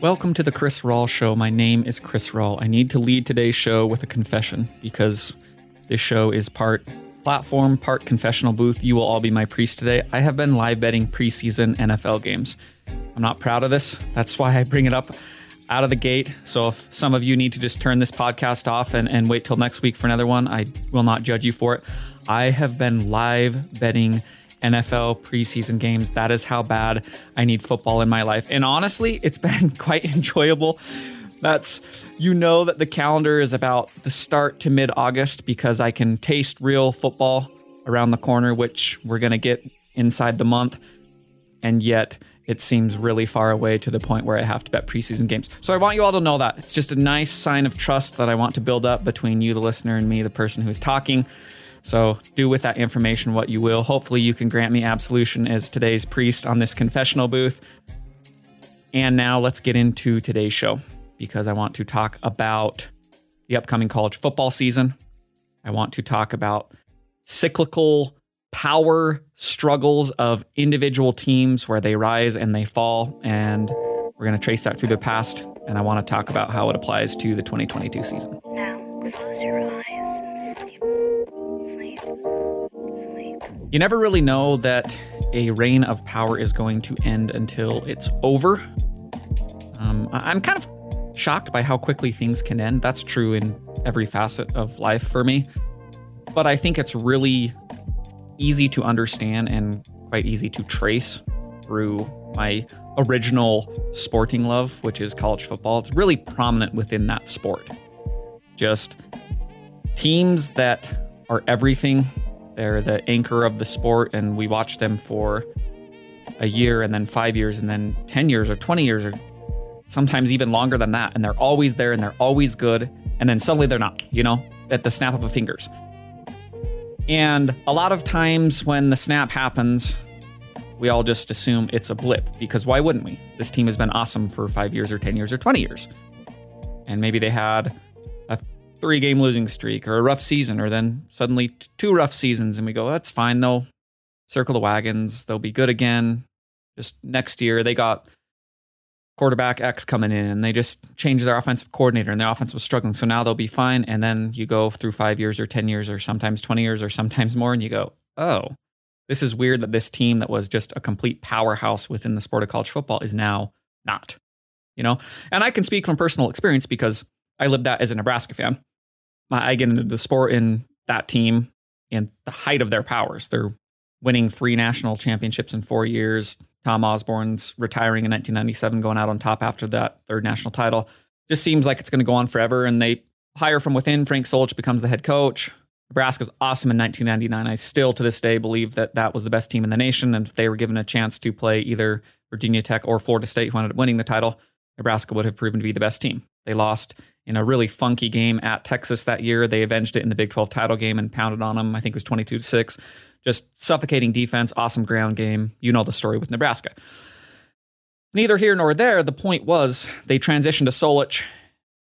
Welcome to the Chris Rawl Show. My name is Chris Rawl. I need to lead today's show with a confession because this show is part platform, part confessional booth. You will all be my priest today. I have been live betting preseason NFL games. I'm not proud of this. That's why I bring it up out of the gate. So if some of you need to just turn this podcast off and, and wait till next week for another one, I will not judge you for it. I have been live betting NFL preseason games. That is how bad I need football in my life. And honestly, it's been quite enjoyable. That's, you know, that the calendar is about the start to mid August because I can taste real football around the corner, which we're going to get inside the month. And yet, it seems really far away to the point where I have to bet preseason games. So I want you all to know that. It's just a nice sign of trust that I want to build up between you, the listener, and me, the person who's talking. So do with that information what you will. Hopefully, you can grant me absolution as today's priest on this confessional booth. And now let's get into today's show because I want to talk about the upcoming college football season. I want to talk about cyclical power struggles of individual teams where they rise and they fall. And we're going to trace that through the past. And I want to talk about how it applies to the 2022 season. Now, close your You never really know that a reign of power is going to end until it's over. Um, I'm kind of shocked by how quickly things can end. That's true in every facet of life for me. But I think it's really easy to understand and quite easy to trace through my original sporting love, which is college football. It's really prominent within that sport. Just teams that are everything. They're the anchor of the sport, and we watch them for a year and then five years and then 10 years or 20 years or sometimes even longer than that. And they're always there and they're always good. And then suddenly they're not, you know, at the snap of a fingers. And a lot of times when the snap happens, we all just assume it's a blip because why wouldn't we? This team has been awesome for five years or 10 years or 20 years. And maybe they had three game losing streak or a rough season, or then suddenly two rough seasons. And we go, that's fine. They'll circle the wagons. They'll be good again. Just next year, they got quarterback X coming in and they just changed their offensive coordinator and their offense was struggling. So now they'll be fine. And then you go through five years or 10 years or sometimes 20 years or sometimes more, and you go, oh, this is weird that this team that was just a complete powerhouse within the sport of college football is now not. You know? And I can speak from personal experience because I lived that as a Nebraska fan. I get into the sport in that team in the height of their powers. They're winning three national championships in four years. Tom Osborne's retiring in 1997, going out on top after that third national title. Just seems like it's going to go on forever. And they hire from within. Frank Solich becomes the head coach. Nebraska's awesome in 1999. I still, to this day, believe that that was the best team in the nation. And if they were given a chance to play either Virginia Tech or Florida State, who ended up winning the title, Nebraska would have proven to be the best team. They lost in a really funky game at Texas that year. They avenged it in the Big 12 title game and pounded on them. I think it was 22 to 6. Just suffocating defense, awesome ground game. You know the story with Nebraska. Neither here nor there. The point was they transitioned to Solich,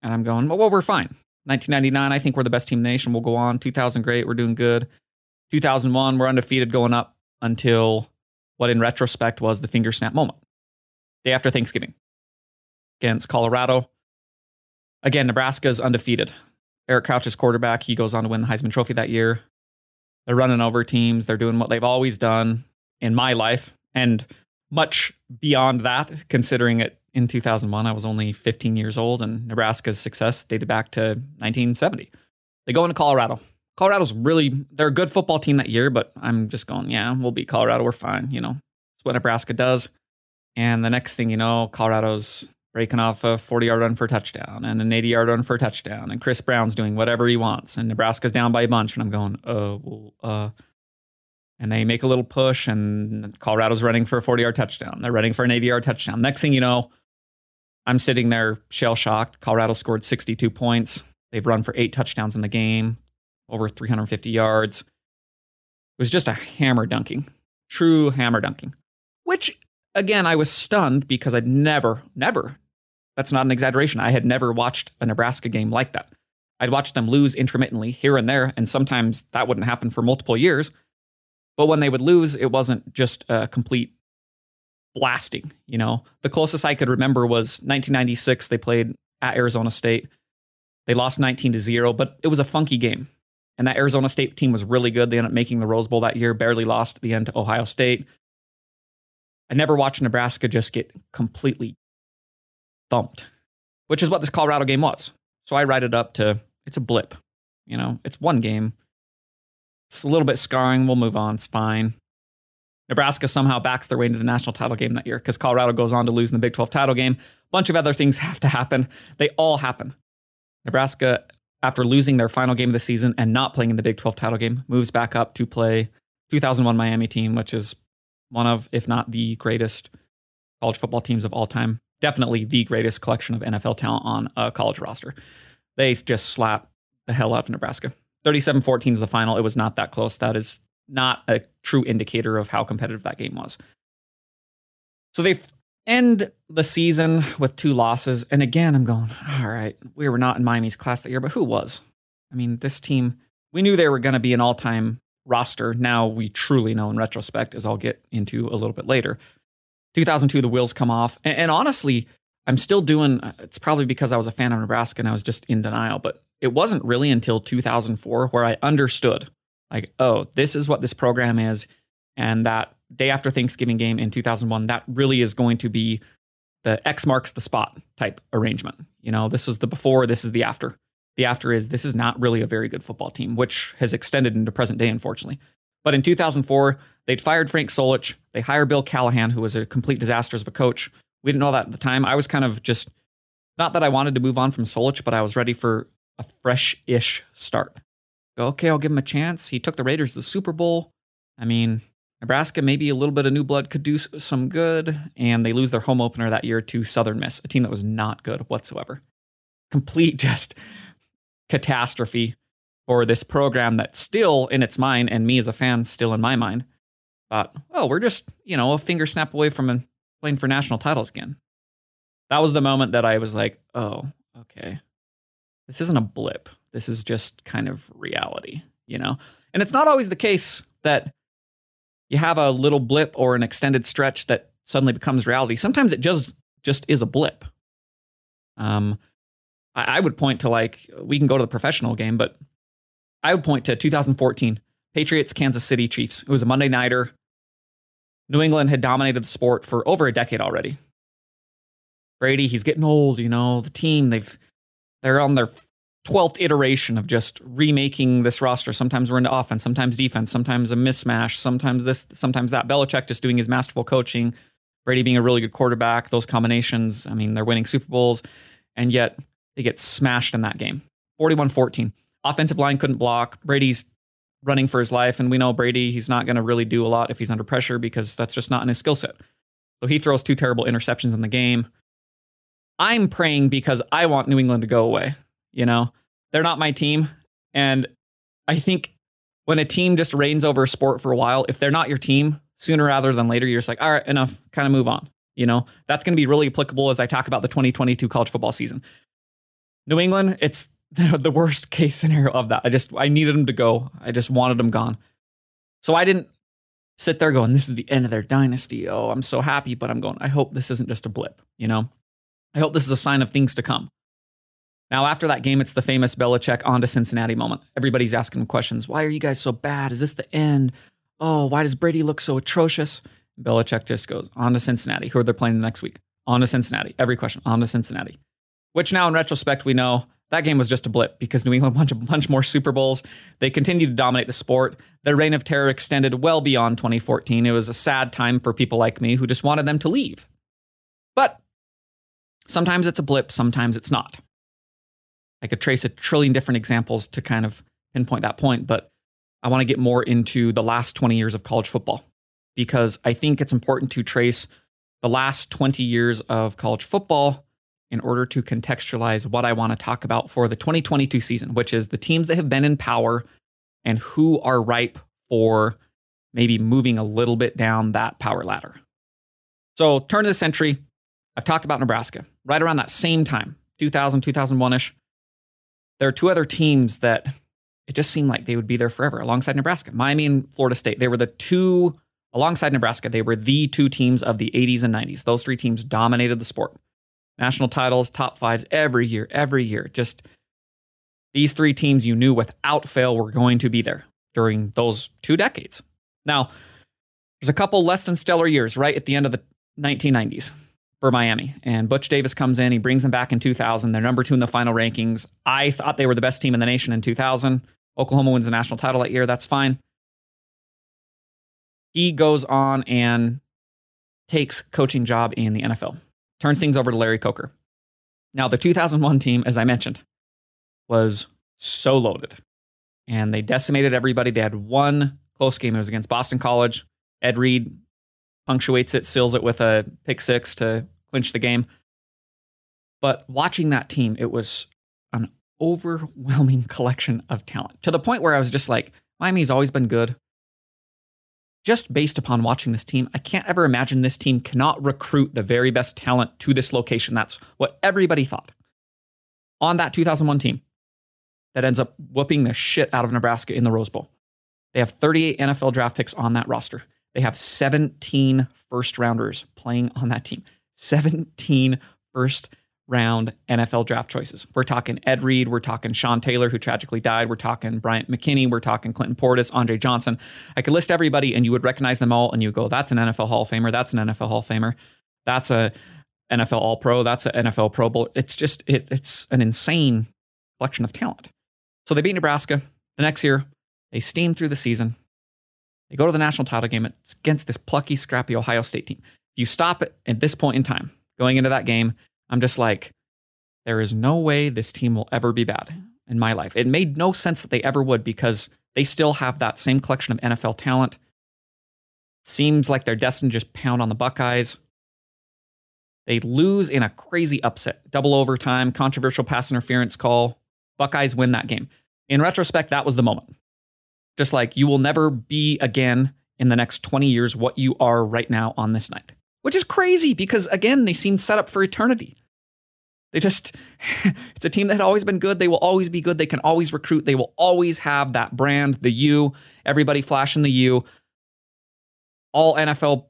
and I'm going, well, well, we're fine. 1999, I think we're the best team in the nation. We'll go on. 2000, great. We're doing good. 2001, we're undefeated going up until what in retrospect was the finger snap moment. Day after Thanksgiving against Colorado. Again, Nebraska's undefeated. Eric Crouch is quarterback. He goes on to win the Heisman Trophy that year. They're running over teams. They're doing what they've always done in my life and much beyond that, considering it in 2001, I was only 15 years old and Nebraska's success dated back to 1970. They go into Colorado. Colorado's really, they're a good football team that year, but I'm just going, yeah, we'll beat Colorado. We're fine. You know, it's what Nebraska does. And the next thing you know, Colorado's breaking off a 40 yard run for a touchdown and an 80 yard run for a touchdown. And Chris Brown's doing whatever he wants. And Nebraska's down by a bunch. And I'm going, uh, well, uh, and they make a little push, and Colorado's running for a 40 yard touchdown. They're running for an 80 yard touchdown. Next thing you know, I'm sitting there shell shocked. Colorado scored 62 points. They've run for eight touchdowns in the game, over 350 yards. It was just a hammer dunking, true hammer dunking, which again, I was stunned because I'd never, never, that's not an exaggeration. I had never watched a Nebraska game like that. I'd watched them lose intermittently here and there, and sometimes that wouldn't happen for multiple years. But when they would lose, it wasn't just a complete blasting. You know, the closest I could remember was 1996. They played at Arizona State. They lost 19 to zero, but it was a funky game. And that Arizona State team was really good. They ended up making the Rose Bowl that year, barely lost at the end to Ohio State. I never watched Nebraska just get completely thumped, which is what this Colorado game was. So I write it up to it's a blip. You know, it's one game. It's a little bit scarring. We'll move on. It's fine. Nebraska somehow backs their way into the national title game that year because Colorado goes on to lose in the Big 12 title game. A bunch of other things have to happen. They all happen. Nebraska, after losing their final game of the season and not playing in the Big 12 title game, moves back up to play 2001 Miami team, which is one of, if not the greatest college football teams of all time. Definitely the greatest collection of NFL talent on a college roster. They just slap the hell out of Nebraska. 37 14 is the final. It was not that close. That is not a true indicator of how competitive that game was. So they end the season with two losses. And again, I'm going, all right, we were not in Miami's class that year, but who was? I mean, this team, we knew they were going to be an all time roster. Now we truly know in retrospect, as I'll get into a little bit later. 2002, the wheels come off. And, and honestly, I'm still doing, uh, it's probably because I was a fan of Nebraska and I was just in denial, but it wasn't really until 2004 where I understood like, oh, this is what this program is. And that day after Thanksgiving game in 2001, that really is going to be the X marks the spot type arrangement. You know, this is the before, this is the after. The after is this is not really a very good football team, which has extended into present day, unfortunately. But in 2004, they'd fired Frank Solich. They hired Bill Callahan, who was a complete disaster as a coach. We didn't know that at the time. I was kind of just, not that I wanted to move on from Solich, but I was ready for a fresh ish start okay, I'll give him a chance. He took the Raiders to the Super Bowl. I mean, Nebraska, maybe a little bit of new blood could do some good. And they lose their home opener that year to Southern Miss, a team that was not good whatsoever. Complete just catastrophe for this program that still in its mind, and me as a fan, still in my mind, thought, oh, we're just, you know, a finger snap away from playing for national titles again. That was the moment that I was like, oh, okay. This isn't a blip. This is just kind of reality, you know? And it's not always the case that you have a little blip or an extended stretch that suddenly becomes reality. Sometimes it just just is a blip. Um, I, I would point to like we can go to the professional game, but I would point to 2014 Patriots Kansas City Chiefs. It was a Monday nighter. New England had dominated the sport for over a decade already. Brady, he's getting old, you know. The team, they've they're on their 12th iteration of just remaking this roster. Sometimes we're into offense, sometimes defense, sometimes a mismatch, sometimes this, sometimes that. Belichick just doing his masterful coaching, Brady being a really good quarterback, those combinations. I mean, they're winning Super Bowls, and yet they get smashed in that game 41 14. Offensive line couldn't block. Brady's running for his life, and we know Brady, he's not going to really do a lot if he's under pressure because that's just not in his skill set. So he throws two terrible interceptions in the game. I'm praying because I want New England to go away. You know, they're not my team. And I think when a team just reigns over a sport for a while, if they're not your team, sooner rather than later, you're just like, all right, enough, kind of move on. You know, that's going to be really applicable as I talk about the 2022 college football season. New England, it's the worst case scenario of that. I just, I needed them to go. I just wanted them gone. So I didn't sit there going, this is the end of their dynasty. Oh, I'm so happy. But I'm going, I hope this isn't just a blip, you know? I hope this is a sign of things to come. Now, after that game, it's the famous Belichick on to Cincinnati moment. Everybody's asking questions. Why are you guys so bad? Is this the end? Oh, why does Brady look so atrocious? Belichick just goes on to Cincinnati. Who are they playing the next week? On to Cincinnati. Every question on to Cincinnati. Which now, in retrospect, we know that game was just a blip because New England won a bunch more Super Bowls. They continued to dominate the sport. Their reign of terror extended well beyond 2014. It was a sad time for people like me who just wanted them to leave. But sometimes it's a blip, sometimes it's not. I could trace a trillion different examples to kind of pinpoint that point, but I want to get more into the last 20 years of college football because I think it's important to trace the last 20 years of college football in order to contextualize what I want to talk about for the 2022 season, which is the teams that have been in power and who are ripe for maybe moving a little bit down that power ladder. So, turn of the century, I've talked about Nebraska right around that same time, 2000, 2001 ish there are two other teams that it just seemed like they would be there forever alongside Nebraska, Miami and Florida State. They were the two alongside Nebraska, they were the two teams of the 80s and 90s. Those three teams dominated the sport. National titles, top fives every year, every year. Just these three teams you knew without fail were going to be there during those two decades. Now, there's a couple less than stellar years right at the end of the 1990s for Miami. And Butch Davis comes in, he brings them back in 2000. They're number two in the final rankings. I thought they were the best team in the nation in 2000. Oklahoma wins the national title that year. That's fine. He goes on and takes coaching job in the NFL, turns things over to Larry Coker. Now, the 2001 team, as I mentioned, was so loaded and they decimated everybody. They had one close game. It was against Boston College. Ed Reed punctuates it, seals it with a pick six to clinch the game. But watching that team, it was an overwhelming collection of talent to the point where I was just like, Miami's always been good. Just based upon watching this team, I can't ever imagine this team cannot recruit the very best talent to this location. That's what everybody thought. On that 2001 team that ends up whooping the shit out of Nebraska in the Rose Bowl. They have 38 NFL draft picks on that roster. They have 17 first rounders playing on that team. 17 first round NFL draft choices. We're talking Ed Reed. We're talking Sean Taylor, who tragically died. We're talking Bryant McKinnie, We're talking Clinton Portis, Andre Johnson. I could list everybody and you would recognize them all and you go, that's an NFL Hall of Famer. That's an NFL Hall of Famer. That's a NFL All Pro. That's an NFL Pro Bowl. It's just, it, it's an insane collection of talent. So they beat Nebraska. The next year, they steam through the season. They go to the national title game. It's against this plucky, scrappy Ohio State team. If you stop it at this point in time, going into that game, I'm just like, there is no way this team will ever be bad in my life. It made no sense that they ever would because they still have that same collection of NFL talent. Seems like they're destined to just pound on the Buckeyes. They lose in a crazy upset, double overtime, controversial pass interference call. Buckeyes win that game. In retrospect, that was the moment. Just like you will never be again in the next 20 years what you are right now on this night, which is crazy because, again, they seem set up for eternity. They just, it's a team that had always been good. They will always be good. They can always recruit. They will always have that brand, the U, everybody flashing the U. All NFL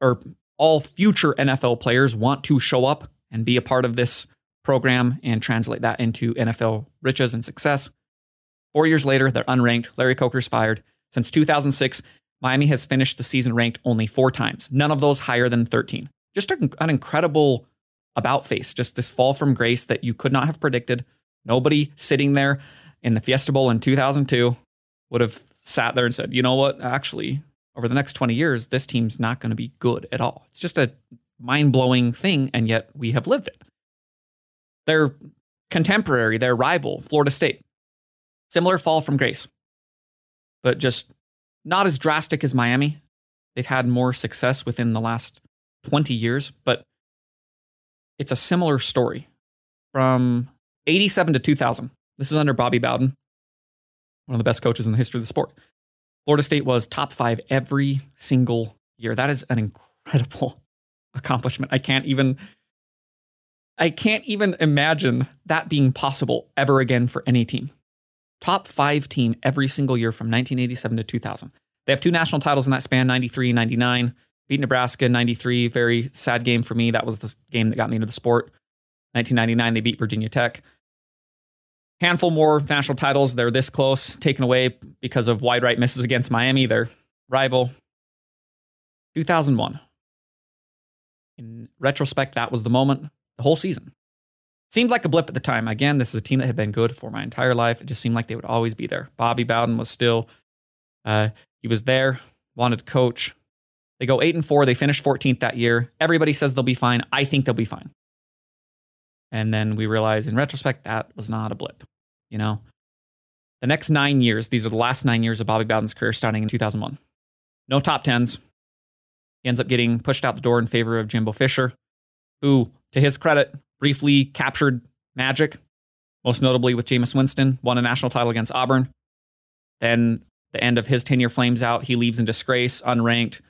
or all future NFL players want to show up and be a part of this program and translate that into NFL riches and success. Four years later, they're unranked. Larry Coker's fired. Since 2006, Miami has finished the season ranked only four times, none of those higher than 13. Just an incredible about face, just this fall from grace that you could not have predicted. Nobody sitting there in the Fiesta Bowl in 2002 would have sat there and said, you know what, actually, over the next 20 years, this team's not going to be good at all. It's just a mind blowing thing, and yet we have lived it. Their contemporary, their rival, Florida State, Similar fall from grace, but just not as drastic as Miami. They've had more success within the last 20 years, but it's a similar story from 87 to 2000. This is under Bobby Bowden, one of the best coaches in the history of the sport. Florida State was top five every single year. That is an incredible accomplishment. I can't even I can't even imagine that being possible ever again for any team top five team every single year from 1987 to 2000. They have two national titles in that span 93 and 99. Beat Nebraska 93, very sad game for me. That was the game that got me into the sport. 1999, they beat Virginia Tech. Handful more national titles. They're this close, taken away because of wide right misses against Miami, their rival. 2001. In retrospect, that was the moment, the whole season. Seemed like a blip at the time. Again, this is a team that had been good for my entire life. It just seemed like they would always be there. Bobby Bowden was still, uh, he was there, wanted to coach. They go eight and four. They finish 14th that year. Everybody says they'll be fine. I think they'll be fine. And then we realize in retrospect that was not a blip. You know, the next nine years, these are the last nine years of Bobby Bowden's career starting in 2001. No top tens. He ends up getting pushed out the door in favor of Jimbo Fisher, who, to his credit, briefly captured Magic, most notably with Jameis Winston, won a national title against Auburn. Then the end of his tenure flames out. He leaves in disgrace, unranked,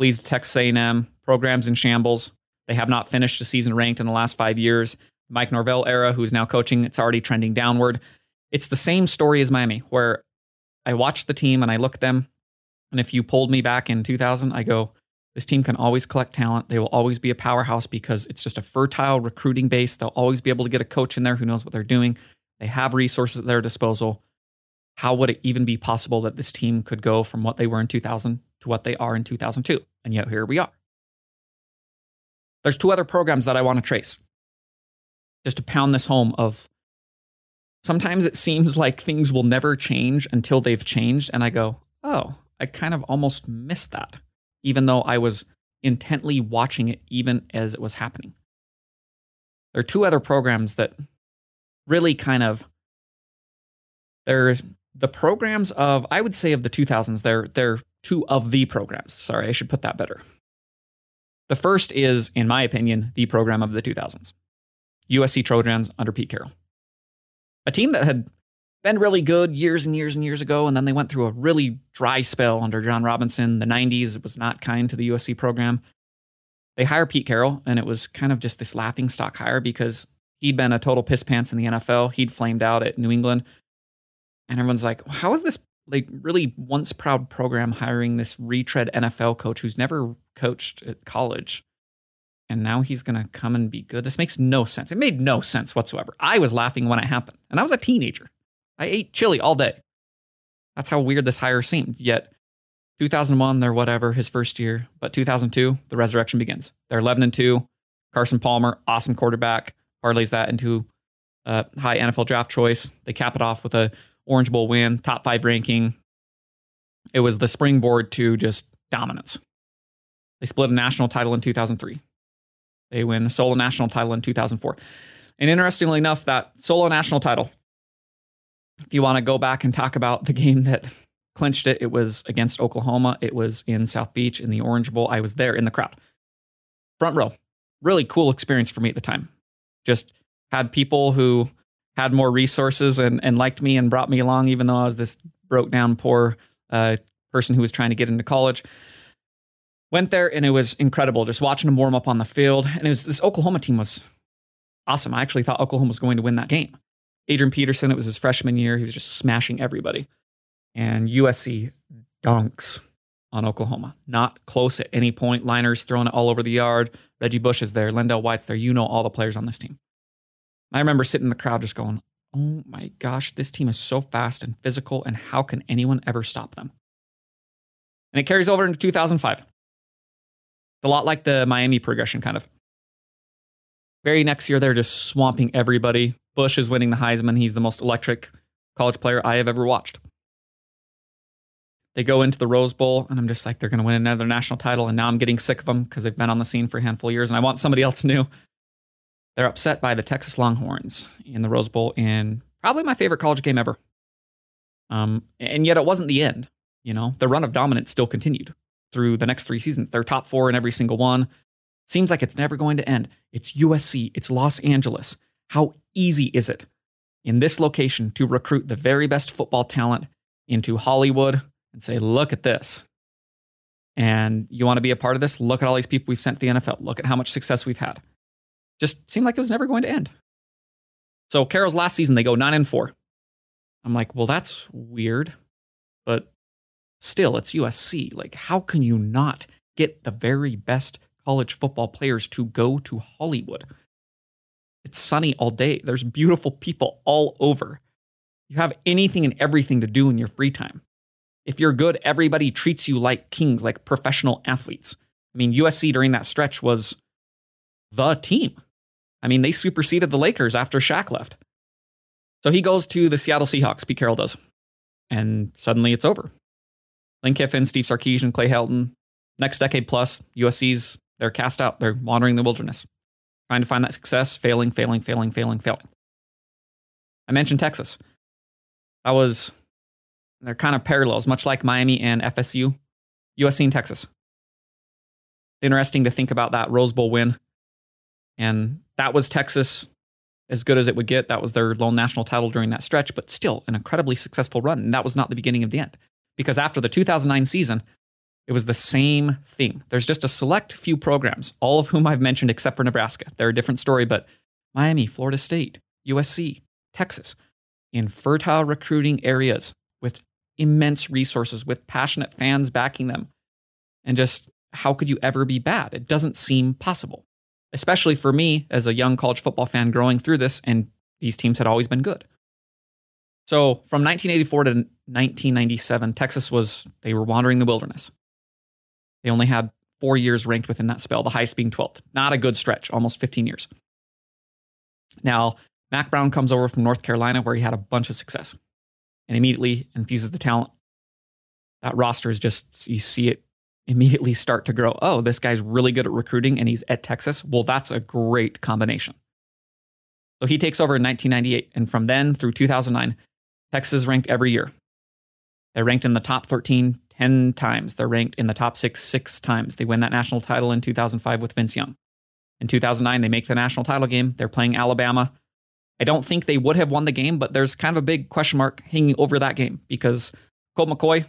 to Texas A&M, programs in shambles. They have not finished a season ranked in the last five years. Mike Norvell era, who's now coaching, it's already trending downward. It's the same story as Miami, where I watch the team and I look at them And if you pulled me back in 2000, I go, this team can always collect talent. They will always be a powerhouse because it's just a fertile recruiting base. They'll always be able to get a coach in there who knows what they're doing. They have resources at their disposal. How would it even be possible that this team could go from what they were in 2000 to what they are in 2002? And yet here we are. There's two other programs that I want to trace just to pound this home of sometimes it seems like things will never change until they've changed and I go, "Oh, I kind of almost missed that." Even though I was intently watching it even as it was happening. There are two other programs that really kind of they're the programs of I would say of the 2000s they're they're two of the programs. Sorry, I should put that better. The first is in my opinion the program of the 2000s. USC Trojans under Pete Carroll. A team that had been really good years and years and years ago, and then they went through a really dry spell under John Robinson. The 90s was not kind to the USC program. They hire Pete Carroll, and it was kind of just this laughing stock hire because he'd been a total piss pants in the NFL. He'd flamed out at New England. And everyone's like, how is this like really once proud program hiring this retread NFL coach who's never coached at college? and now he's going to come and be good. This makes no sense. It made no sense whatsoever. I was laughing when it happened, and I was a teenager. I ate chili all day. That's how weird this hire seemed. Yet, 2001, they're whatever, his first year. But 2002, the resurrection begins. They're 11 and 2. Carson Palmer, awesome quarterback, parlays that into a high NFL draft choice. They cap it off with a Orange Bowl win, top five ranking. It was the springboard to just dominance. They split a national title in 2003. They win the solo national title in 2004. And interestingly enough, that solo national title, if you want to go back and talk about the game that clinched it, it was against Oklahoma. It was in South Beach in the Orange Bowl. I was there in the crowd. Front row. Really cool experience for me at the time. Just had people who had more resources and, and liked me and brought me along, even though I was this broke down, poor uh, person who was trying to get into college. Went there and it was incredible just watching them warm up on the field. And it was this Oklahoma team was awesome. I actually thought Oklahoma was going to win that game. Adrian Peterson, it was his freshman year. He was just smashing everybody. And USC dunks on Oklahoma. Not close at any point. Leinart's throwing it all over the yard. Reggie Bush is there. LenDale White's there. You know all the players on this team. I remember sitting in the crowd just going, oh my gosh, this team is so fast and physical, and how can anyone ever stop them? And it carries over into 2005 a lot like the Miami progression, kind of. Very next year, they're just swamping everybody. Bush is winning the Heisman. He's the most electric college player I have ever watched. They go into the Rose Bowl, and I'm just like, they're going to win another national title. And now I'm getting sick of them because they've been on the scene for a handful of years, and I want somebody else new. They're upset by the Texas Longhorns in the Rose Bowl in probably my favorite college game ever. Um, and yet it wasn't the end. You know, the run of dominance still continued through the next three seasons. They're top four in every single one. Seems like it's never going to end. It's USC, it's Los Angeles. How easy is it in this location to recruit the very best football talent into Hollywood and say, look at this? And you want to be a part of this? Look at all these people we've sent to the NFL. Look at how much success we've had. Just seemed like it was never going to end. So Carroll's last season, they go nine and four. I'm like, well, that's weird, but still, it's USC. Like, how can you not get the very best college football players to go to Hollywood? It's sunny all day. There's beautiful people all over. You have anything and everything to do in your free time. If you're good, everybody treats you like kings, like professional athletes. I mean, USC during that stretch was the team. I mean, they superseded the Lakers after Shaq left. So he goes to the Seattle Seahawks, Pete Carroll does. And suddenly it's over. Lane Kiffin, Steve Sarkisian, Clay Helton. Next decade plus, USC's they're cast out. They're wandering the wilderness, trying to find that success, failing, failing, failing, failing, failing. I mentioned Texas. That was they're kind of parallels, much like Miami and FSU, USC and Texas. Interesting to think about that Rose Bowl win. And that was Texas as good as it would get. That was their lone national title during that stretch, but still an incredibly successful run. And that was not the beginning of the end because after the 2009 season, it was the same thing. There's just a select few programs, all of whom I've mentioned except for Nebraska. They're a different story, but Miami, Florida State, USC, Texas, in fertile recruiting areas with immense resources with passionate fans backing them. And just how could you ever be bad? It doesn't seem possible, especially for me as a young college football fan growing through this, and these teams had always been good. So from 1984 to 1997, Texas was, they were wandering the wilderness. They only had four years ranked within that spell, the highest being 12th. Not a good stretch, almost 15 years. Now, Mack Brown comes over from North Carolina where he had a bunch of success and immediately infuses the talent. That roster is just, you see it immediately start to grow. Oh, this guy's really good at recruiting and he's at Texas. Well, that's a great combination. So he takes over in 1998. And from then through 2009, Texas ranked every year. They're ranked in the top 13 10 times. They're ranked in the top six six times. They win that national title in 2005 with Vince Young. In 2009, they make the national title game. They're playing Alabama. I don't think they would have won the game, but there's kind of a big question mark hanging over that game because Colt McCoy,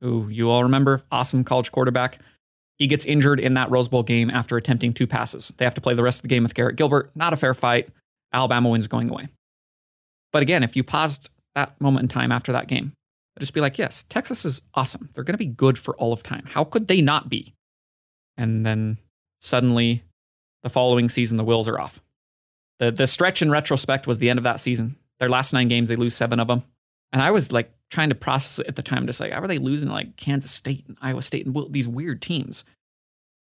who you all remember, awesome college quarterback, he gets injured in that Rose Bowl game after attempting two passes. They have to play the rest of the game with Garrett Gilbert. Not a fair fight. Alabama wins going away. But again, if you paused that moment in time after that game, Just be like, yes, Texas is awesome. They're going to be good for all of time. How could they not be? And then suddenly, the following season, the wheels are off. The, the stretch in retrospect was the end of that season. Their last nine games, they lose seven of them. And I was like trying to process it at the time, just like, how are they losing like Kansas State and Iowa State and these weird teams?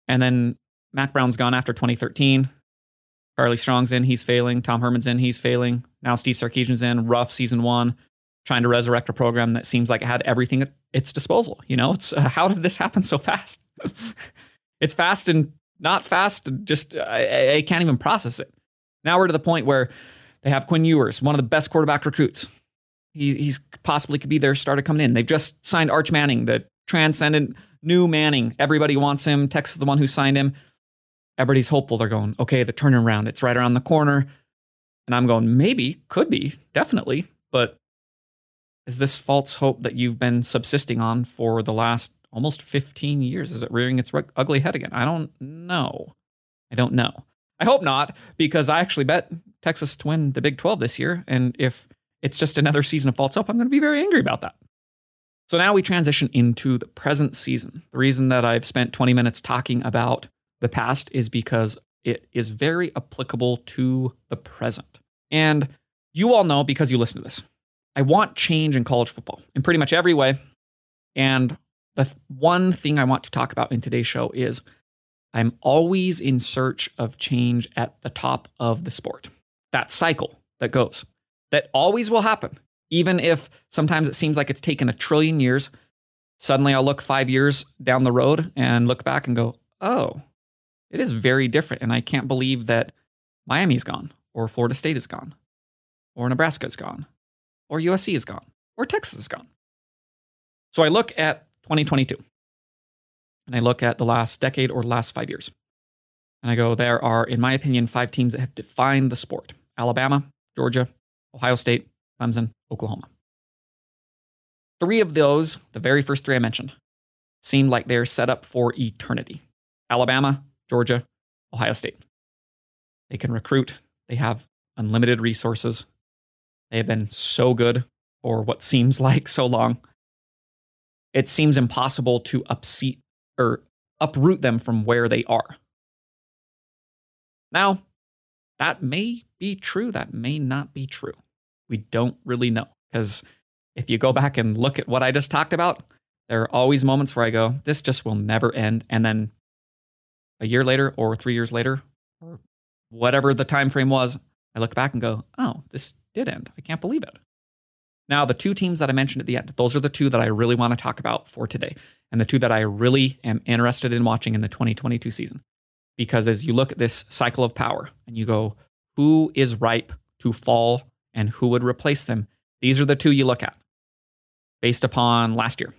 And then Mack Brown's gone after 2013. Charlie Strong's in, he's failing. Tom Herman's in, he's failing. Now Steve Sarkisian's in, rough season one trying to resurrect a program that seems like it had everything at its disposal. You know, it's uh, how did this happen so fast? it's fast and not fast. Just I, I, can't even process it. Now we're to the point where they have Quinn Ewers, one of the best quarterback recruits. He, he's possibly could be their starter coming in. They've just signed Arch Manning, the transcendent new Manning. Everybody wants him. Texas is the one who signed him. Everybody's hopeful. They're going, okay, the turnaround. It's right around the corner. And I'm going, maybe, could be, definitely. But is this false hope that you've been subsisting on for the last almost 15 years? Is it rearing its ugly head again? I don't know. I don't know. I hope not, because I actually bet Texas to win the Big 12 this year. And if it's just another season of false hope, I'm going to be very angry about that. So now we transition into the present season. The reason that I've spent 20 minutes talking about the past is because it is very applicable to the present. And you all know because you listen to this. I want change in college football in pretty much every way. And the one thing I want to talk about in today's show is I'm always in search of change at the top of the sport. That cycle that goes, that always will happen. Even if sometimes it seems like it's taken a trillion years, suddenly I'll look five years down the road and look back and go, oh, it is very different. And I can't believe that Miami's gone, or Florida State is gone, or Nebraska's gone, or USC is gone, or Texas is gone. So I look at 2022 and I look at the last decade or last five years. And I go, there are, in my opinion, five teams that have defined the sport Alabama, Georgia, Ohio State, Clemson, Oklahoma. Three of those, the very first three I mentioned, seem like they're set up for eternity Alabama, Georgia, Ohio State. They can recruit, they have unlimited resources, they have been so good for what seems like so long. It seems impossible to upseat or uproot them from where they are. Now, that may be true. That may not be true. We don't really know because if you go back and look at what I just talked about, there are always moments where I go, this just will never end. And then a year later or three years later, or whatever the time frame was, I look back and go, oh, this did end. I can't believe it. Now, the two teams that I mentioned at the end, those are the two that I really want to talk about for today, and the two that I really am interested in watching in the 2022 season. Because as you look at this cycle of power and you go, who is ripe to fall and who would replace them, these are the two you look at based upon last year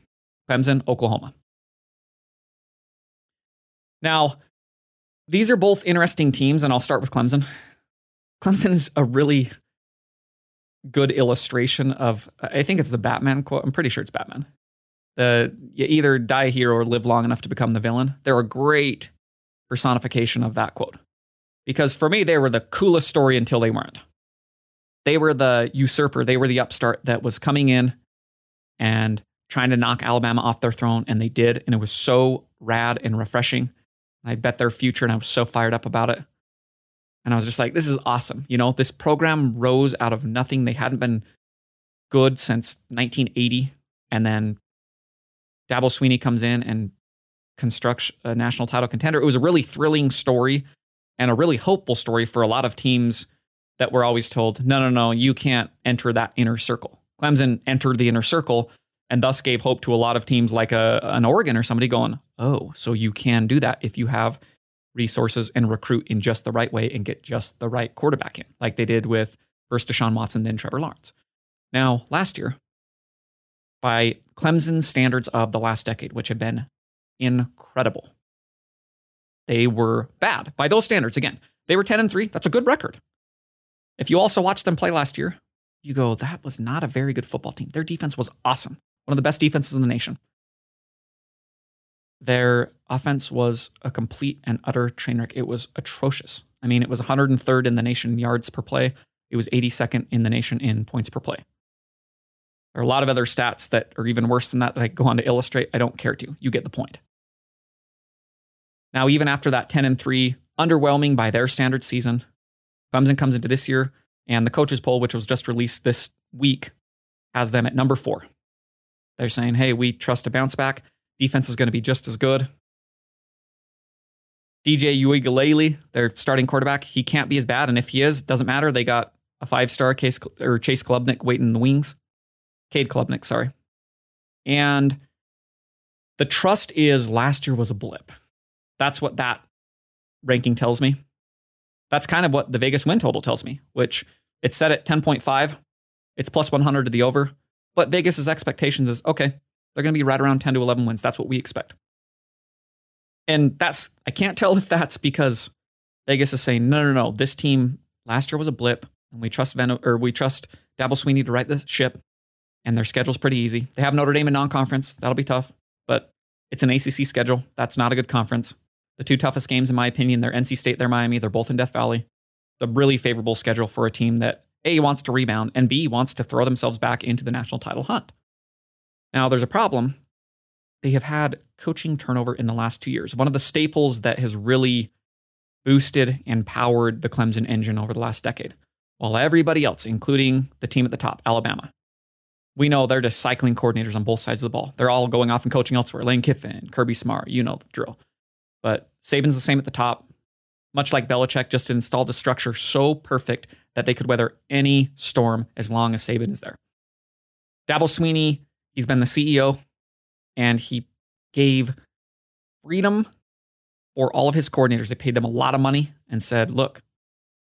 Clemson, Oklahoma. Now, these are both interesting teams, and I'll start with Clemson. Clemson is a really good illustration of I think it's the Batman quote. I'm pretty sure it's Batman. The you either die here or live long enough to become the villain. They're a great personification of that quote. Because for me, they were the coolest story until they weren't. They were the usurper, they were the upstart that was coming in and trying to knock Alabama off their throne. And they did. And it was so rad and refreshing. I bet their future and I was so fired up about it. And I was just like, this is awesome. You know, this program rose out of nothing. They hadn't been good since 1980. And then Dabo Swinney comes in and constructs a national title contender. It was a really thrilling story and a really hopeful story for a lot of teams that were always told, no, no, no, you can't enter that inner circle. Clemson entered the inner circle and thus gave hope to a lot of teams like a, an Oregon or somebody going, oh, so you can do that if you have resources and recruit in just the right way and get just the right quarterback in, like they did with first Deshaun Watson, then Trevor Lawrence. Now, last year, by Clemson's standards of the last decade, which have been incredible, they were bad by those standards. Again, they were 10 and 3. That's a good record. If you also watched them play last year, you go, that was not a very good football team. Their defense was awesome, one of the best defenses in the nation. Their offense was a complete and utter train wreck. It was atrocious. I mean, it was 103rd in the nation in yards per play. It was 82nd in the nation in points per play. There are a lot of other stats that are even worse than that that I go on to illustrate. I don't care to. You get the point. Now, even after that 10 and 3, underwhelming by their standard season, Clemson comes into this year, and the coaches poll, which was just released this week, has them at number four. They're saying, hey, we trust a bounce back. Defense is going to be just as good. DJ Uiagalelei, their starting quarterback, he can't be as bad. And if he is, doesn't matter. They got a five star case or Chase Klubnik waiting in the wings. Cade Klubnik, sorry. And the trust is last year was a blip. That's what that ranking tells me. That's kind of what the Vegas win total tells me, which it's set at 10.5. It's plus 100 to the over. But Vegas's expectations is okay, they're going to be right around 10 to 11 wins. That's what we expect. And that's, I can't tell if that's because Vegas is saying, no, no, no, this team last year was a blip and we trust Ven- or we trust Dabo Swinney to right the ship and their schedule's pretty easy. They have Notre Dame in non-conference. That'll be tough, but it's an ACC schedule. That's not a good conference. The two toughest games, in my opinion, they're NC State, they're Miami. They're both in Death Valley. It's a really favorable schedule for a team that A wants to rebound and B wants to throw themselves back into the national title hunt. Now, there's a problem. They have had coaching turnover in the last two years. One of the staples that has really boosted and powered the Clemson engine over the last decade. While everybody else, including the team at the top, Alabama, we know they're just cycling coordinators on both sides of the ball. They're all going off and coaching elsewhere. Lane Kiffin, Kirby Smart, you know the drill. But Saban's the same at the top. Much like Belichick, just installed a structure so perfect that they could weather any storm as long as Saban is there. Dabo Swinney, he's been the CEO, and he gave freedom for all of his coordinators. They paid them a lot of money and said, look,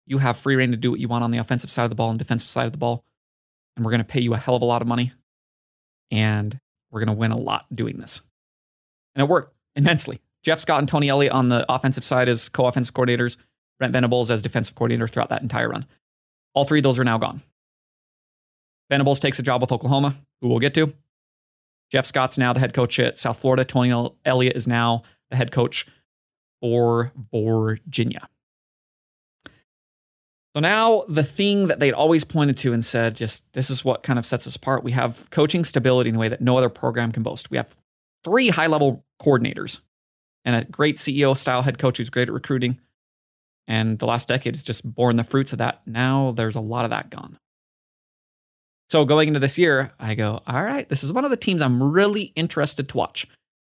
you have free rein to do what you want on the offensive side of the ball and defensive side of the ball. And we're going to pay you a hell of a lot of money. And we're going to win a lot doing this. And it worked immensely. Jeff Scott and Tony Elliott on the offensive side as co offensive coordinators, Brent Venables as defensive coordinator throughout that entire run. All three of those are now gone. Venables takes a job with Oklahoma, who we'll get to. Jeff Scott's now the head coach at South Florida. Tony Elliott is now the head coach for Virginia. So now the thing that they'd always pointed to and said, just this is what kind of sets us apart. We have coaching stability in a way that no other program can boast. We have three high level coordinators and a great CEO style head coach who's great at recruiting. And the last decade has just borne the fruits of that. Now there's a lot of that gone. So going into this year, I go, all right, this is one of the teams I'm really interested to watch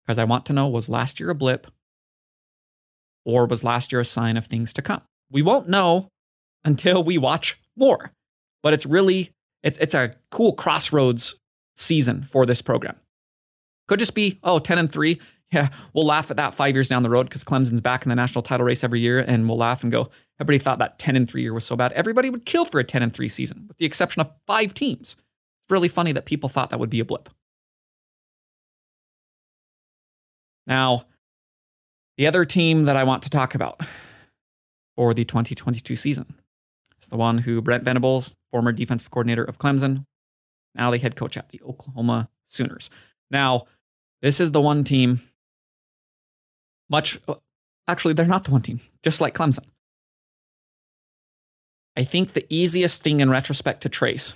because I want to know was last year a blip or was last year a sign of things to come? We won't know until we watch more. But it's really it's it's a cool crossroads season for this program. Could just be, oh, 10 and 3 yeah, we'll laugh at that five years down the road because Clemson's back in the national title race every year, and we'll laugh and go, everybody thought that 10 and 3 year was so bad. Everybody would kill for a 10 and 3 season, with the exception of five teams. It's really funny that people thought that would be a blip. Now, the other team that I want to talk about for the 2022 season is the one who Brent Venables, former defensive coordinator of Clemson, now the head coach at the Oklahoma Sooners. Now, this is the one team much, actually, they're not the one team, just like Clemson. I think the easiest thing in retrospect to trace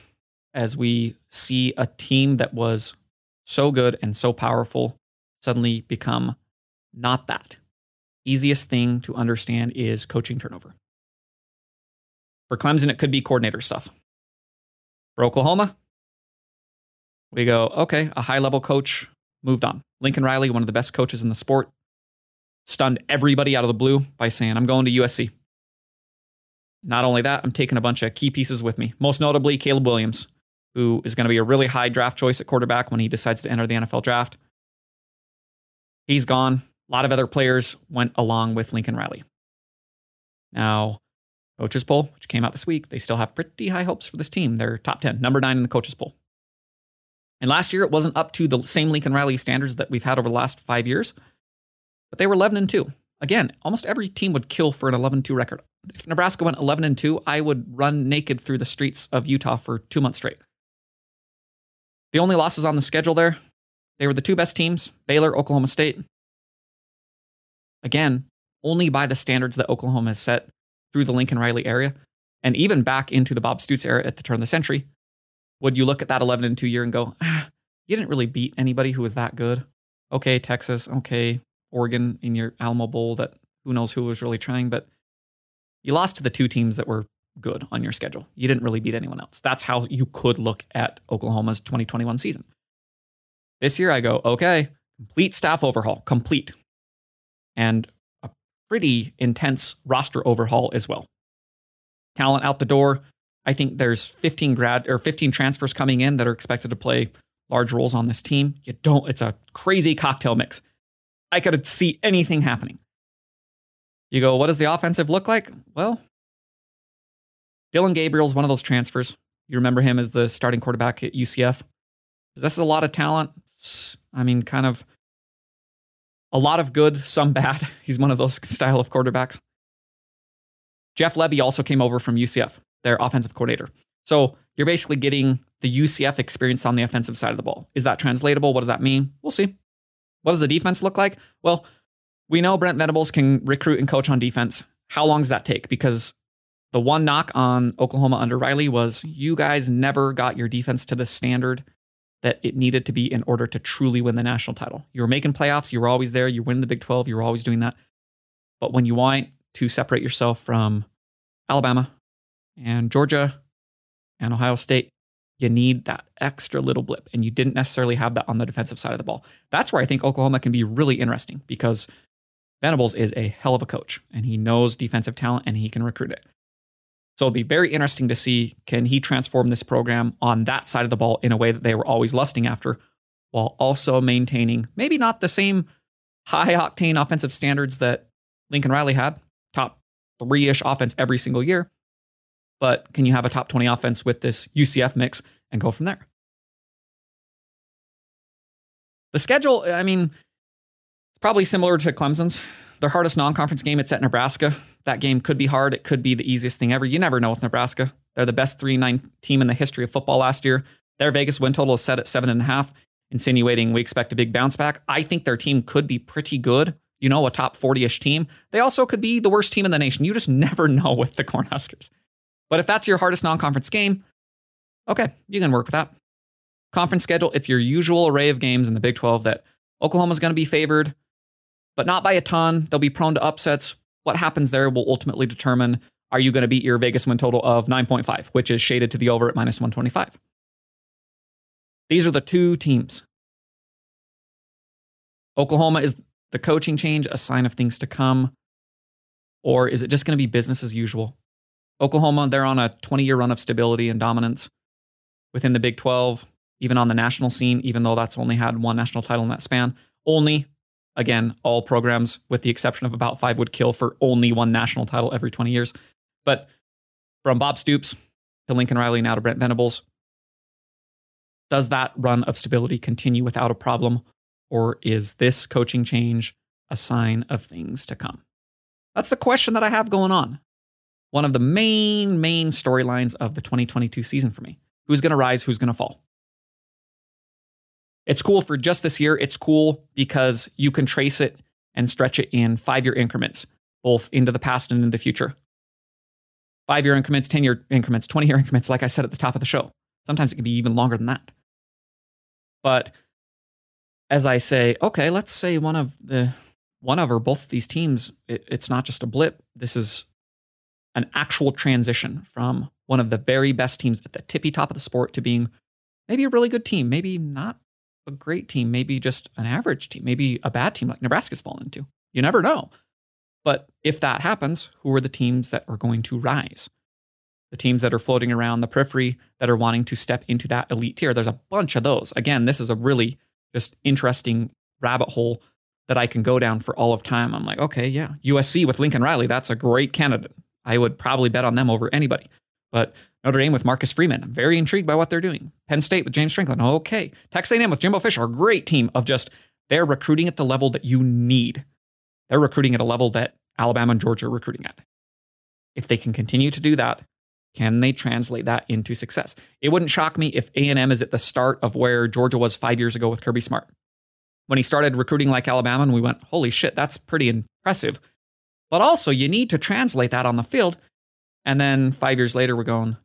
as we see a team that was so good and so powerful suddenly become not that. Easiest thing to understand is coaching turnover. For Clemson, it could be coordinator stuff. For Oklahoma, we go, okay, a high level coach moved on. Lincoln Riley, one of the best coaches in the sport, stunned everybody out of the blue by saying, I'm going to USC. Not only that, I'm taking a bunch of key pieces with me, most notably Caleb Williams, who is going to be a really high draft choice at quarterback when he decides to enter the NFL draft. He's gone. A lot of other players went along with Lincoln Riley. Now, coaches poll, which came out this week, they still have pretty high hopes for this team. They're top 10, number nine in the coaches poll. And last year, it wasn't up to the same Lincoln Riley standards that we've had over the last five years, but they were 11 and 2. Again, almost every team would kill for an 11 2 record. If Nebraska went 11 and 2, I would run naked through the streets of Utah for two months straight. The only losses on the schedule there, they were the two best teams Baylor, Oklahoma State. Again, only by the standards that Oklahoma has set through the Lincoln Riley area, and even back into the Bob Stoops era at the turn of the century, would you look at that 11 and 2 year and go, ah, you didn't really beat anybody who was that good? Okay, Texas, okay, Oregon in your Alamo Bowl that who knows who was really trying, but you lost to the two teams that were good on your schedule. You didn't really beat anyone else. That's how you could look at Oklahoma's 2021 season. This year, I go, okay, complete staff overhaul, complete. And a pretty intense roster overhaul as well. Talent out the door. I think there's 15 grad or 15 transfers coming in that are expected to play large roles on this team. You don't, it's a crazy cocktail mix. I could see anything happening. You go, what does the offensive look like? Well, Dillon Gabriel's one of those transfers. You remember him as the starting quarterback at UCF. Is a lot of talent. I mean, kind of a lot of good, some bad. He's one of those style of quarterbacks. Jeff Lebby also came over from UCF, their offensive coordinator. So you're basically getting the UCF experience on the offensive side of the ball. Is that translatable? What does that mean? We'll see. What does the defense look like? Well, we know Brent Venables can recruit and coach on defense. How long does that take? Because the one knock on Oklahoma under Riley was you guys never got your defense to the standard that it needed to be in order to truly win the national title. You were making playoffs, you were always there, you win the Big 12, you were always doing that. But when you want to separate yourself from Alabama and Georgia and Ohio State, you need that extra little blip. And you didn't necessarily have that on the defensive side of the ball. That's where I think Oklahoma can be really interesting because Venables is a hell of a coach and he knows defensive talent and he can recruit it. So it'll be very interesting to see can he transform this program on that side of the ball in a way that they were always lusting after while also maintaining maybe not the same high octane offensive standards that Lincoln Riley had, top three ish offense every single year, but can you have a top 20 offense with this UCF mix and go from there? The schedule, I mean, it's probably similar to Clemson's. Their hardest non conference game, it's at Nebraska. That game could be hard. It could be the easiest thing ever. You never know with Nebraska. They're the best 3 9 team in the history of football last year. Their Vegas win total is set at 7.5, insinuating we expect a big bounce back. I think their team could be pretty good. You know, a top 40 ish team. They also could be the worst team in the nation. You just never know with the Cornhuskers. But if that's your hardest non conference game, okay, you can work with that. Conference schedule, it's your usual array of games in the Big 12 that Oklahoma's going to be favored, but not by a ton. They'll be prone to upsets. What happens there will ultimately determine are you going to beat your Vegas win total of 9.5, which is shaded to the over at minus 125. These are the two teams. Oklahoma is the coaching change a sign of things to come? Or is it just going to be business as usual? Oklahoma, they're on a 20 year run of stability and dominance within the Big 12, even on the national scene, even though that's only had one national title in that span. Only, again, all programs, with the exception of about five, would kill for only one national title every 20 years. But from Bob Stoops to Lincoln Riley, now to Brent Venables, does that run of stability continue without a problem? Or is this coaching change a sign of things to come? That's the question that I have going on one of the main, main storylines of the 2022 season for me. Who's going to rise? Who's going to fall? It's cool for just this year. It's cool because you can trace it and stretch it in five year increments, both into the past and into the future. Five year increments, 10 year increments, 20 year increments, like I said at the top of the show. Sometimes it can be even longer than that. But as I say, okay, let's say one of the one of or both of these teams, it, it's not just a blip. This is an actual transition from one of the very best teams at the tippy top of the sport to being maybe a really good team, maybe not a great team, maybe just an average team, maybe a bad team like Nebraska's fallen into. You never know. But if that happens, who are the teams that are going to rise? The teams that are floating around the periphery that are wanting to step into that elite tier. There's a bunch of those. Again, this is a really just interesting rabbit hole that I can go down for all of time. I'm like, okay, yeah, USC with Lincoln Riley, that's a great candidate. I would probably bet on them over anybody. But Notre Dame with Marcus Freeman, I'm very intrigued by what they're doing. Penn State with James Franklin, okay. Texas A&M with Jimbo Fisher, a great team of just they're recruiting at the level that you need. They're recruiting at a level that Alabama and Georgia are recruiting at. If they can continue to do that, can they translate that into success? It wouldn't shock me if A&M is at the start of where Georgia was five years ago with Kirby Smart. When he started recruiting like Alabama, and we went, holy shit, that's pretty impressive. But also, you need to translate that on the field. And then five years later, we're going,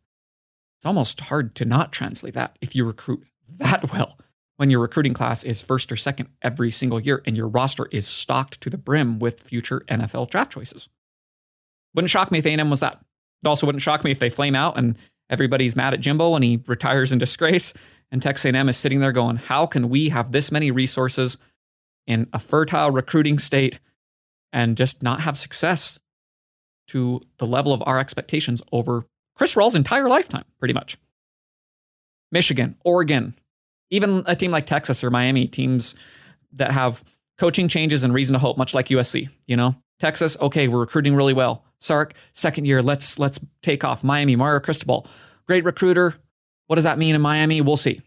it's almost hard to not translate that if you recruit that well when your recruiting class is first or second every single year and your roster is stocked to the brim with future NFL draft choices. Wouldn't shock me if A&M was that. It also wouldn't shock me if they flame out and everybody's mad at Jimbo and he retires in disgrace and Texas A&M is sitting there going, "How can we have this many resources in a fertile recruiting state and just not have success to the level of our expectations over Chris Rawls' entire lifetime, pretty much?" Michigan, Oregon, even a team like Texas or Miami, teams that have coaching changes and reason to hope, much like USC, you know? Texas, okay, we're recruiting really well. Sark, second year, let's let's take off. Miami, Mario Cristobal, great recruiter. What does that mean in Miami? We'll see.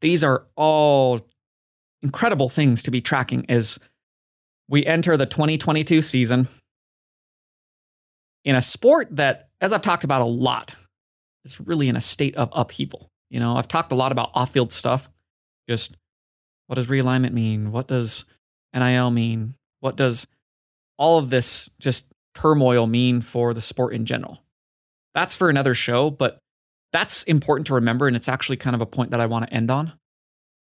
These are all incredible things to be tracking as we enter the 2022 season in a sport that, as I've talked about a lot, is really in a state of upheaval. You know, I've talked a lot about off field stuff. Just what does realignment mean? What does NIL mean? What does all of this just turmoil mean for the sport in general? That's for another show, but that's important to remember. And it's actually kind of a point that I want to end on.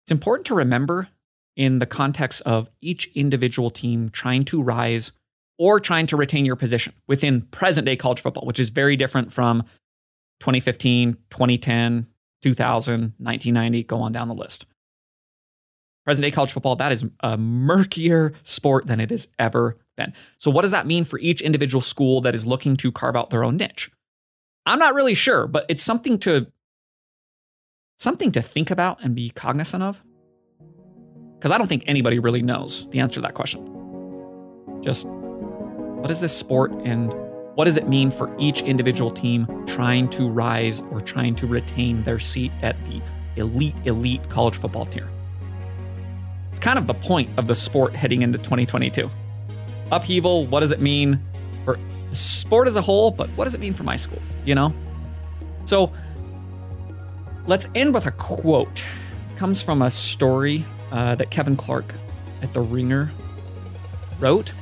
It's important to remember in the context of each individual team trying to rise or trying to retain your position within present day college football, which is very different from 2015, 2010, 2000, 1990, go on down the list. Present day college football, that is a murkier sport than it has ever been. So, what does that mean for each individual school that is looking to carve out their own niche? I'm not really sure, but it's something to something to think about and be cognizant of. Because I don't think anybody really knows the answer to that question. Just what is this sport and what does it mean for each individual team trying to rise or trying to retain their seat at the elite, elite college football tier? It's kind of the point of the sport heading into 2022. Upheaval, what does it mean for the sport as a whole, but what does it mean for my school? You know? So let's end with a quote. It comes from a story uh, that Kevin Clark at The Ringer wrote.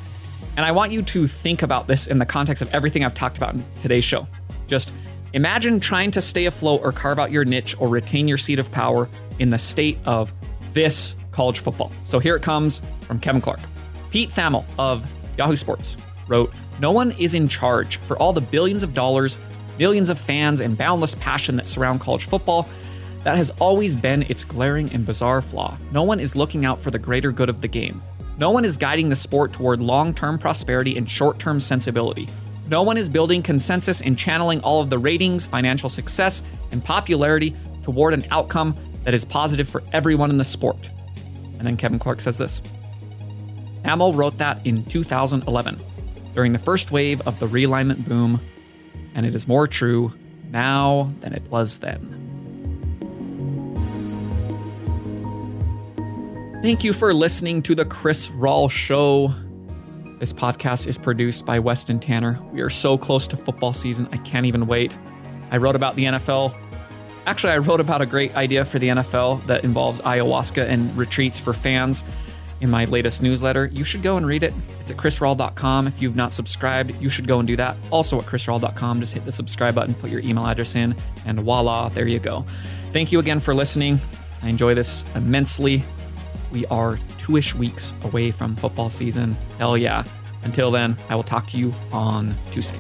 And I want you to think about this in the context of everything I've talked about in today's show. Just imagine trying to stay afloat or carve out your niche or retain your seat of power in the state of this college football. So here it comes from Kevin Clark. Pete Thamel of Yahoo Sports wrote No one is in charge for all the billions of dollars, millions of fans, and boundless passion that surround college football. That has always been its glaring and bizarre flaw. No one is looking out for the greater good of the game. No one is guiding the sport toward long term prosperity and short term sensibility. No one is building consensus and channeling all of the ratings, financial success, and popularity toward an outcome that is positive for everyone in the sport. And then Kevin Clark says this Thamel wrote that in 2011, during the first wave of the realignment boom, and it is more true now than it was then. Thank you for listening to the Chris Rawl Show. This podcast is produced by Weston Tanner. We are so close to football season. I can't even wait. I wrote about the NFL. Actually, I wrote about a great idea for the NFL that involves ayahuasca and retreats for fans in my latest newsletter. You should go and read it. It's at chrisrawl.com. If you've not subscribed, you should go and do that. Also at chrisrawl.com, just hit the subscribe button, put your email address in, and voila, there you go. Thank you again for listening. I enjoy this immensely. We are two ish weeks away from football season. Hell yeah. Until then, I will talk to you on Tuesday.